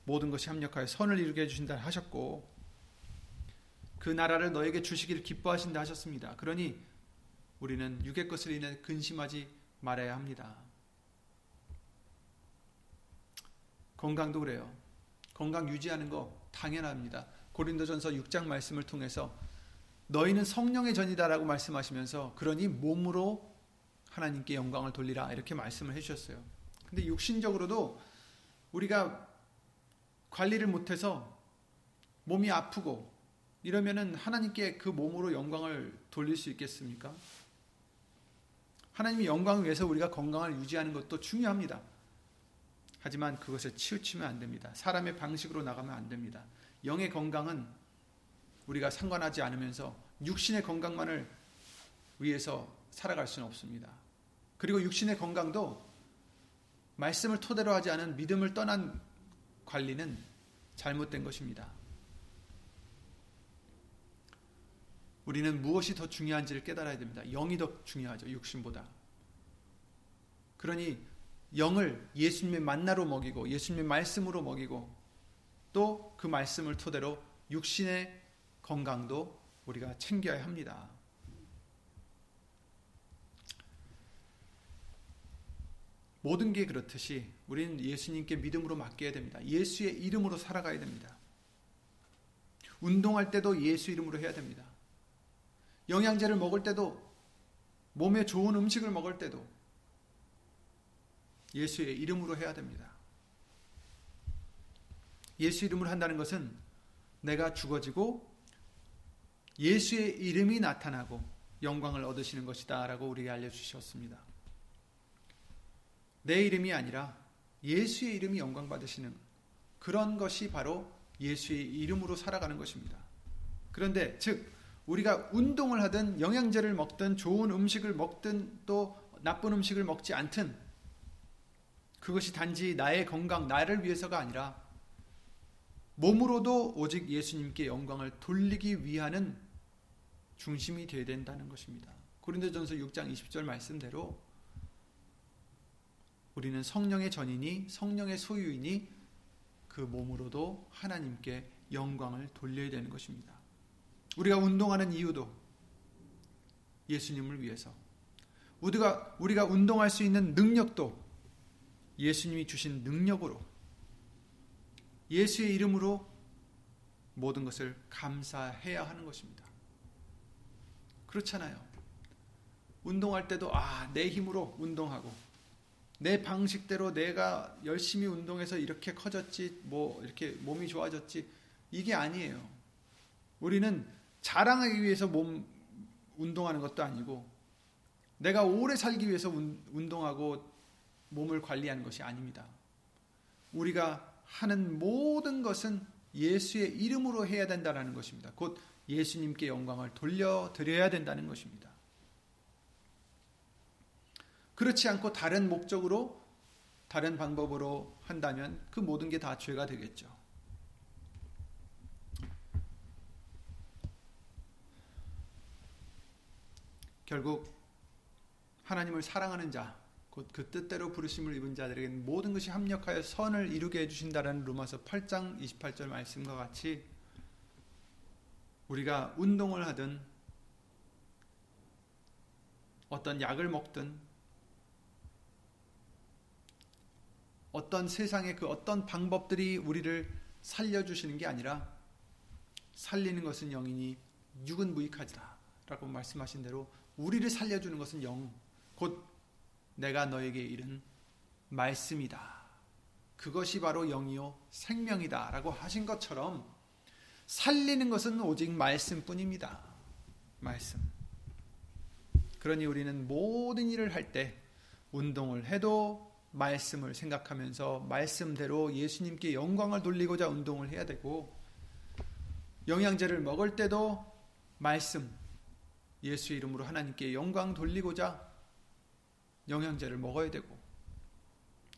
모든 것이 합력하여 선을 이루게 해주신다 하셨고 그 나라를 너에게 주시기를 기뻐하신다 하셨습니다. 그러니 우리는 육의 것을 인해 근심하지 말아야 합니다. 건강도 그래요. 건강 유지하는 거 당연합니다. 고린도전서 6장 말씀을 통해서 너희는 성령의 전이다라고 말씀하시면서 그러니 몸으로 하나님께 영광을 돌리라 이렇게 말씀을 해 주셨어요. 근데 육신적으로도 우리가 관리를 못해서 몸이 아프고 이러면은 하나님께 그 몸으로 영광을 돌릴 수 있겠습니까? 하나님의 영광을 위해서 우리가 건강을 유지하는 것도 중요합니다. 하지만 그것에 치우치면 안 됩니다. 사람의 방식으로 나가면 안 됩니다. 영의 건강은 우리가 상관하지 않으면서 육신의 건강만을 위해서 살아갈 수는 없습니다. 그리고 육신의 건강도 말씀을 토대로 하지 않은 믿음을 떠난 관리는 잘못된 것입니다. 우리는 무엇이 더 중요한지를 깨달아야 됩니다. 영이 더 중요하죠. 육신보다. 그러니 영을 예수님의 만나로 먹이고 예수님의 말씀으로 먹이고 또 그 말씀을 토대로 육신의 건강도 우리가 챙겨야 합니다. 모든 게 그렇듯이 우리는 예수님께 믿음으로 맡겨야 됩니다. 예수의 이름으로 살아가야 됩니다. 운동할 때도 예수 이름으로 해야 됩니다. 영양제를 먹을 때도 몸에 좋은 음식을 먹을 때도 예수의 이름으로 해야 됩니다. 예수 이름으로 한다는 것은 내가 죽어지고 예수의 이름이 나타나고 영광을 얻으시는 것이다 라고 우리에게 알려주셨습니다. 내 이름이 아니라 예수의 이름이 영광 받으시는 그런 것이 바로 예수의 이름으로 살아가는 것입니다. 그런데 즉 우리가 운동을 하든 영양제를 먹든 좋은 음식을 먹든 또 나쁜 음식을 먹지 않든 그것이 단지 나의 건강, 나를 위해서가 아니라 몸으로도 오직 예수님께 영광을 돌리기 위하는 중심이 되어야 된다는 것입니다. 고린도전서 6장 20절 말씀대로 우리는 성령의 전이니 성령의 소유이니 그 몸으로도 하나님께 영광을 돌려야 되는 것입니다. 우리가 운동하는 이유도 예수님을 위해서 우리가 우리가 운동할 수 있는 능력도 예수님이 주신 능력으로 예수의 이름으로 모든 것을 감사해야 하는 것입니다. 그렇잖아요. 운동할 때도 아, 내 힘으로 운동하고 내 방식대로 내가 열심히 운동해서 이렇게 커졌지, 뭐 이렇게 몸이 좋아졌지 이게 아니에요. 우리는 자랑하기 위해서 몸 운동하는 것도 아니고 내가 오래 살기 위해서 운동하고 몸을 관리하는 것이 아닙니다. 우리가 하는 모든 것은 예수의 이름으로 해야 된다는 것입니다. 곧 예수님께 영광을 돌려드려야 된다는 것입니다. 그렇지 않고 다른 목적으로 다른 방법으로 한다면 그 모든 게 다 죄가 되겠죠. 결국 하나님을 사랑하는 자, 곧 그 뜻대로 부르심을 입은 자들에게 모든 것이 합력하여 선을 이루게 해주신다라는 로마서 8장 28절 말씀과 같이 우리가 운동을 하든 어떤 약을 먹든 어떤 세상의 그 어떤 방법들이 우리를 살려주시는 게 아니라 살리는 것은 영이니 육은 무익하지다라고 말씀하신 대로 우리를 살려주는 것은 영, 곧 내가 너에게 이른 말씀이다. 그것이 바로 영이요 생명이다 라고 하신 것처럼 살리는 것은 오직 말씀뿐입니다. 말씀. 그러니 우리는 모든 일을 할 때 운동을 해도 말씀을 생각하면서 말씀대로 예수님께 영광을 돌리고자 운동을 해야 되고 영양제를 먹을 때도 말씀 예수 이름으로 하나님께 영광 돌리고자 영양제를 먹어야 되고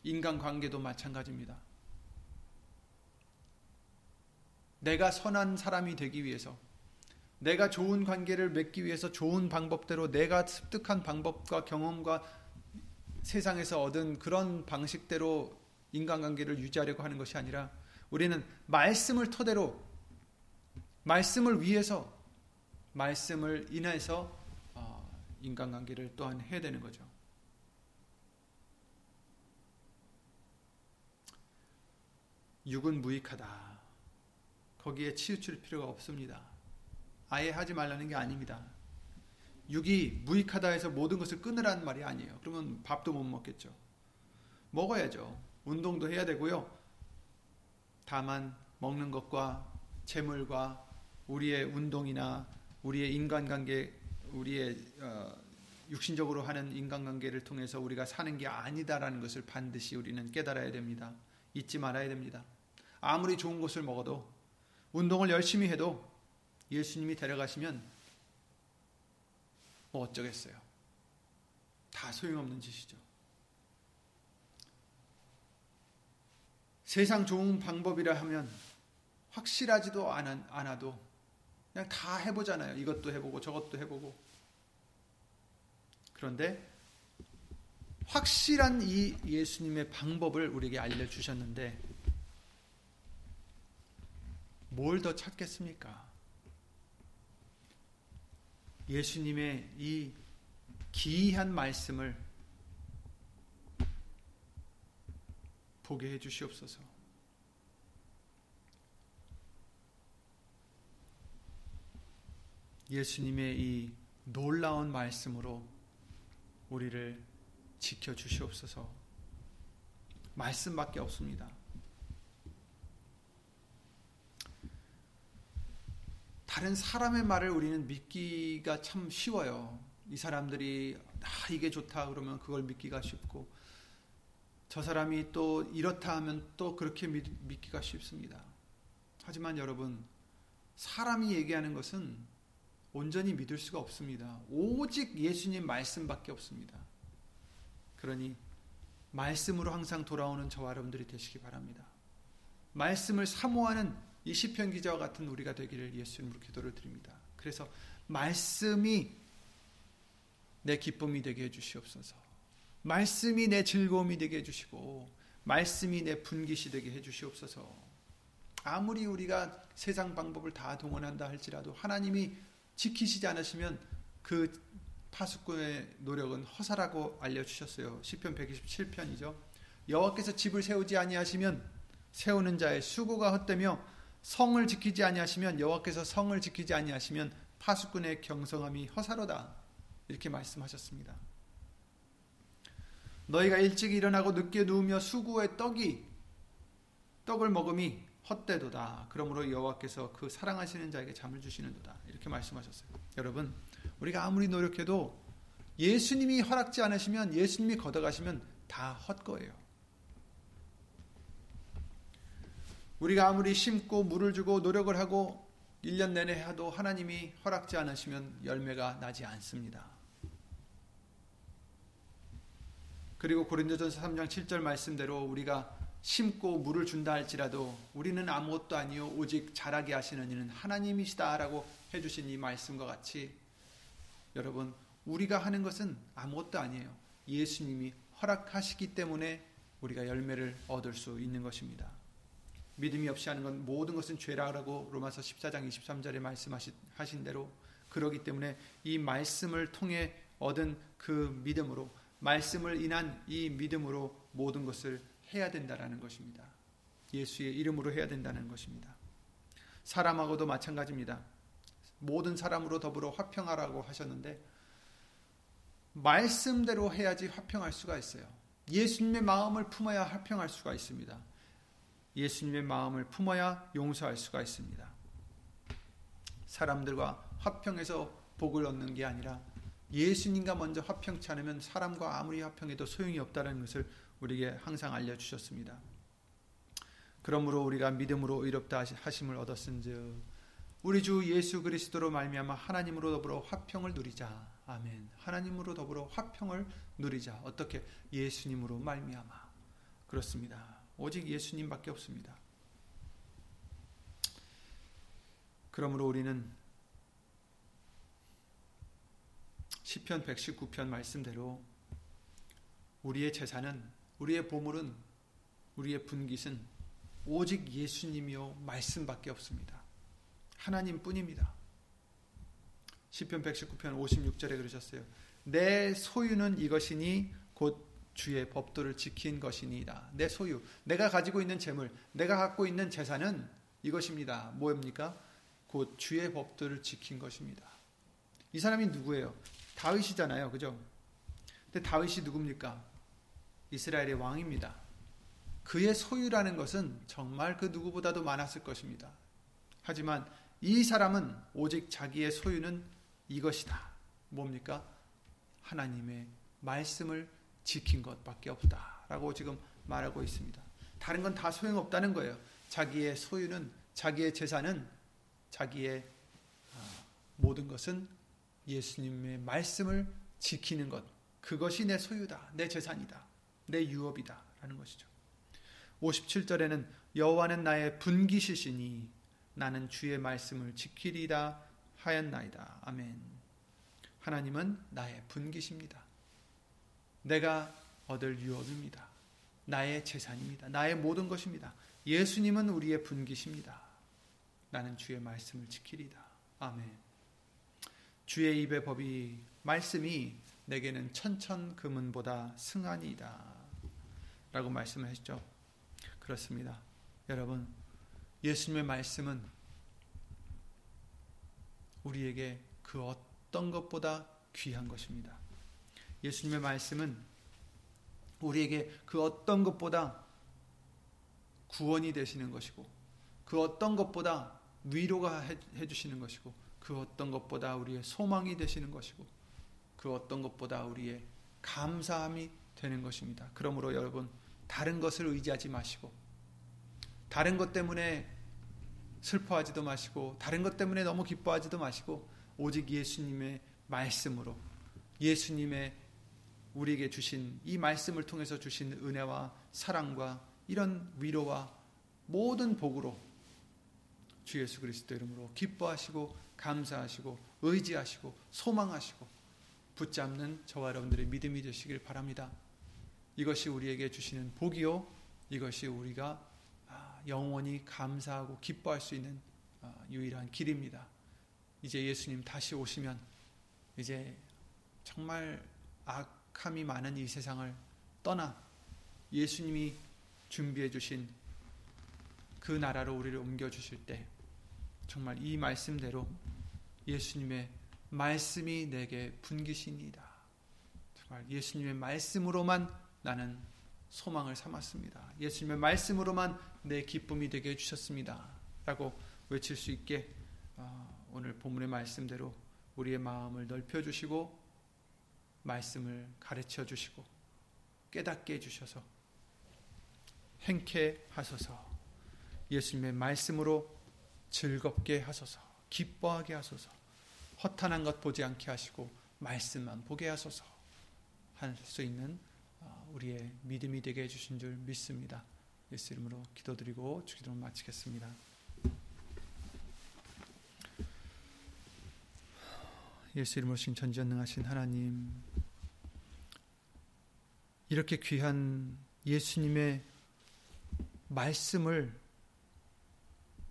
인간 관계도 마찬가지입니다. 내가 선한 사람이 되기 위해서 내가 좋은 관계를 맺기 위해서 좋은 방법대로 내가 습득한 방법과 경험과 세상에서 얻은 그런 방식대로 인간관계를 유지하려고 하는 것이 아니라 우리는 말씀을 토대로 말씀을 위해서 말씀을 인해서 어, 인간관계를 또한 해야 되는 거죠. 육은 무익하다. 거기에 치우칠 필요가 없습니다. 아예 하지 말라는 게 아닙니다. 육이 무익하다 해서 모든 것을 끊으라는 말이 아니에요. 그러면 밥도 못 먹겠죠. 먹어야죠. 운동도 해야 되고요. 다만 먹는 것과 재물과 우리의 운동이나 우리의 인간관계, 우리의 어, 육신적으로 하는 인간관계를 통해서 우리가 사는 게 아니다라는 것을 반드시 우리는 깨달아야 됩니다. 잊지 말아야 됩니다. 아무리 좋은 것을 먹어도 운동을 열심히 해도 예수님이 데려가시면 뭐 어쩌겠어요. 다 소용없는 짓이죠. 세상 좋은 방법이라 하면 확실하지도 않아도 그냥 다 해보잖아요. 이것도 해보고 저것도 해보고. 그런데 확실한 이 예수님의 방법을 우리에게 알려주셨는데 뭘 더 찾겠습니까? 예수님의 이 기이한 말씀을 보게 해 주시옵소서. 예수님의 이 놀라운 말씀으로 우리를 지켜 주시옵소서. 말씀밖에 없습니다. 다른 사람의 말을 우리는 믿기가 참 쉬워요. 이 사람들이 아 이게 좋다 그러면 그걸 믿기가 쉽고 저 사람이 또 이렇다 하면 또 그렇게 믿, 믿기가 쉽습니다. 하지만 여러분 사람이 얘기하는 것은 온전히 믿을 수가 없습니다. 오직 예수님 말씀밖에 없습니다. 그러니 말씀으로 항상 돌아오는 저와 여러분들이 되시기 바랍니다. 말씀을 사모하는 이 시편 기자와 같은 우리가 되기를 예수님으로 기도를 드립니다. 그래서 말씀이 내 기쁨이 되게 해 주시옵소서. 말씀이 내 즐거움이 되게 해 주시고 말씀이 내 분깃이 되게 해 주시옵소서. 아무리 우리가 세상 방법을 다 동원한다 할지라도 하나님이 지키시지 않으시면 그 파수꾼의 노력은 허사라고 알려주셨어요. 시편 127편이죠. 여호와께서 집을 세우지 아니하시면 세우는 자의 수고가 헛되며 성을 지키지 아니하시면 여호와께서 성을 지키지 아니하시면 파수꾼의 경성함이 허사로다. 이렇게 말씀하셨습니다. 너희가 일찍 일어나고 늦게 누우며 수구의 떡이 떡을 먹음이 헛되도다. 그러므로 여호와께서 그 사랑하시는 자에게 잠을 주시는도다. 이렇게 말씀하셨어요. 여러분, 우리가 아무리 노력해도 예수님이 허락지 않으시면 예수님이 걷어가시면 다 헛거예요. 우리가 아무리 심고 물을 주고 노력을 하고 1년 내내 해도 하나님이 허락지 않으시면 열매가 나지 않습니다. 그리고 고린도전서 3장 7절 말씀대로 우리가 심고 물을 준다 할지라도 우리는 아무것도 아니요 오직 자라게 하시는 이는 하나님이시다라고 해주신 이 말씀과 같이 여러분 우리가 하는 것은 아무것도 아니에요. 예수님이 허락하시기 때문에 우리가 열매를 얻을 수 있는 것입니다. 믿음이 없이 하는 건 모든 것은 죄라라고 로마서 14장 23절에 말씀하신 대로 그러기 때문에 이 말씀을 통해 얻은 그 믿음으로 말씀을 인한 이 믿음으로 모든 것을 해야 된다라는 것입니다. 예수의 이름으로 해야 된다는 것입니다. 사람하고도 마찬가지입니다. 모든 사람으로 더불어 화평하라고 하셨는데 말씀대로 해야지 화평할 수가 있어요. 예수님의 마음을 품어야 화평할 수가 있습니다. 예수님의 마음을 품어야 용서할 수가 있습니다. 사람들과 화평해서 복을 얻는 게 아니라 예수님과 먼저 화평치 않으면 사람과 아무리 화평해도 소용이 없다는 것을 우리에게 항상 알려주셨습니다. 그러므로 우리가 믿음으로 의롭다 하심을 얻었은즉 우리 주 예수 그리스도로 말미암아 하나님으로 더불어 화평을 누리자. 아멘. 하나님으로 더불어 화평을 누리자. 어떻게 예수님으로 말미암아. 그렇습니다. 오직 예수님밖에 없습니다. 그러므로 우리는 시편 119편 말씀대로 우리의 재산은 우리의 보물은 우리의 분깃은 오직 예수님이요 말씀밖에 없습니다. 하나님뿐입니다. 시편 119편 56절에 그러셨어요. 내 소유는 이것이니 곧 주의 법도를 지킨 것이니이다. 내 소유, 내가 가지고 있는 재물, 내가 갖고 있는 재산은 이것입니다. 뭐입니까? 곧 주의 법도를 지킨 것입니다. 이 사람이 누구예요? 다윗이잖아요. 그죠? 근데 다윗이 누굽니까? 이스라엘의 왕입니다. 그의 소유라는 것은 정말 그 누구보다도 많았을 것입니다. 하지만 이 사람은 오직 자기의 소유는 이것이다. 뭡니까? 하나님의 말씀을 지킨 것밖에 없다. 라고 지금 말하고 있습니다. 다른 건 다 소용없다는 거예요. 자기의 소유는, 자기의 재산은, 자기의 아, 모든 것은 예수님의 말씀을 지키는 것. 그것이 내 소유다. 내 재산이다. 내 유업이다. 라는 것이죠. 57절에는 여호와는 나의 분기시시니 나는 주의 말씀을 지키리라 하였나이다. 아멘. 하나님은 나의 분기십니다. 내가 얻을 유업입니다. 나의 재산입니다. 나의 모든 것입니다. 예수님은 우리의 분기십니다. 나는 주의 말씀을 지키리다. 아멘. 주의 입의 법이 말씀이 내게는 천천 금은보다 승하니이다. 라고 말씀하셨죠. 그렇습니다. 여러분 예수님의 말씀은 우리에게 그 어떤 것보다 귀한 것입니다. 예수님의 말씀은 우리에게 그 어떤 것보다 구원이 되시는 것이고, 그 어떤 것보다 위로가 해주시는 것이고, 그 어떤 것보다 우리의 소망이 되시는 것이고, 그 어떤 것보다 우리의 감사함이 되는 것입니다. 그러므로 여러분, 다른 것을 의지하지 마시고, 다른 것 때문에 슬퍼하지도 마시고 다른 것 때문에 너무 기뻐하지도 마시고 오직 예수님의 말씀으로 예수님의 우리에게 주신 이 말씀을 통해서 주신 은혜와 사랑과 이런 위로와 모든 복으로 주 예수 그리스도 이름으로 기뻐하시고 감사하시고 의지하시고 소망하시고 붙잡는 저와 여러분들의 믿음이 되시길 바랍니다. 이것이 우리에게 주시는 복이요 이것이 우리가 영원히 감사하고 기뻐할 수 있는 어, 유일한 길입니다. 이제 예수님 다시 오시면 이제 정말 악함이 많은 이 세상을 떠나 예수님이 준비해 주신 그 나라로 우리를 옮겨 주실 때 정말 이 말씀대로 예수님의 말씀이 내게 분기시니이다. 정말 예수님의 말씀으로만 나는 소망을 삼았습니다. 예수님의 말씀으로만 내 기쁨이 되게 해주셨습니다. 라고 외칠 수 있게 어, 오늘 본문의 말씀대로 우리의 마음을 넓혀주시고 말씀을 가르쳐 주시고 깨닫게 해주셔서 행케 하소서 예수님의 말씀으로 즐겁게 하소서 기뻐하게 하소서 허탄한 것 보지 않게 하시고 말씀만 보게 하소서 할 수 있는 어, 우리의 믿음이 되게 해주신 줄 믿습니다. 예수 이름으로 기도드리고 주기도를 마치겠습니다. 예수 이름으로 신 전지전능하신 하나님 이렇게 귀한 예수님의 말씀을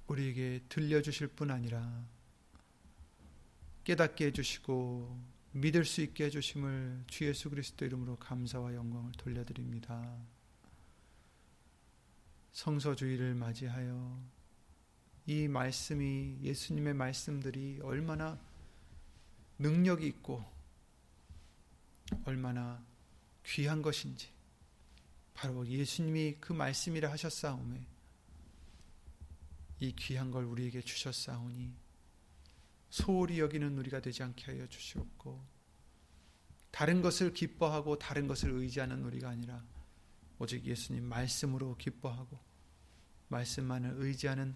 우리에게 들려주실 뿐 아니라 깨닫게 해주시고 믿을 수 있게 해주심을 주 예수 그리스도 이름으로 감사와 영광을 돌려드립니다. 성서주의를 맞이하여 이 말씀이 예수님의 말씀들이 얼마나 능력이 있고 얼마나 귀한 것인지 바로 예수님이 그 말씀이라 하셨사오매 이 귀한 걸 우리에게 주셨사오니 소홀히 여기는 우리가 되지 않게 하여 주시옵고 다른 것을 기뻐하고 다른 것을 의지하는 우리가 아니라 오직 예수님 말씀으로 기뻐하고 말씀만을 의지하는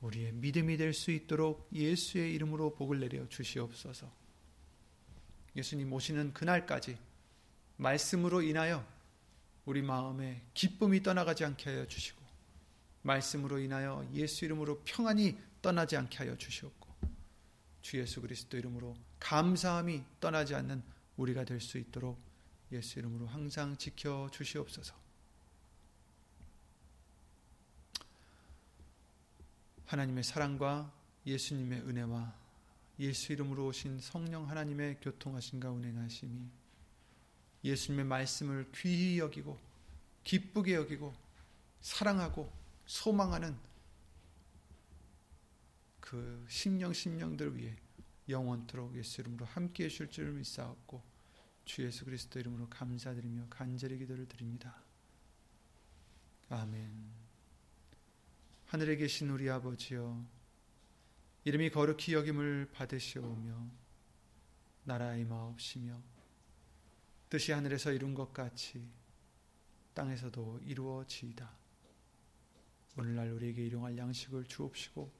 우리의 믿음이 될 수 있도록 예수의 이름으로 복을 내려 주시옵소서. 예수님 오시는 그날까지 말씀으로 인하여 우리 마음에 기쁨이 떠나가지 않게 하여 주시고 말씀으로 인하여 예수 이름으로 평안이 떠나지 않게 하여 주시옵고 주 예수 그리스도 이름으로 감사함이 떠나지 않는 우리가 될 수 있도록 예수 이름으로 항상 지켜 주시옵소서. 하나님의 사랑과 예수님의 은혜와 예수 이름으로 오신 성령 하나님의 교통하신가 운행하심이 예수님의 말씀을 귀히 여기고 기쁘게 여기고 사랑하고 소망하는 그 심령 심령들 위해 영원토록 예수 이름으로 함께 해줄 줄 믿사옵고 주 예수 그리스도 이름으로 감사드리며 간절히 기도를 드립니다. 아멘. 하늘에 계신 우리 아버지여 이름이 거룩히 여김을 받으시오며 나라의 마옵시며 뜻이 하늘에서 이룬 것 같이 땅에서도 이루어지이다. 오늘날 우리에게 일용할 양식을 주옵시고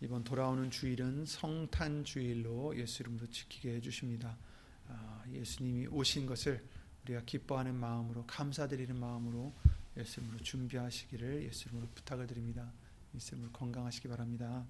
이번 돌아오는 주일은 성탄 주일로 예수 이름으로 지키게 해주십니다. 아, 예수님이 오신 것을 우리가 기뻐하는 마음으로 감사드리는 마음으로 예수 이름으로 준비하시기를 예수 이름으로 부탁을 드립니다. 예수 이름으로 건강하시기 바랍니다.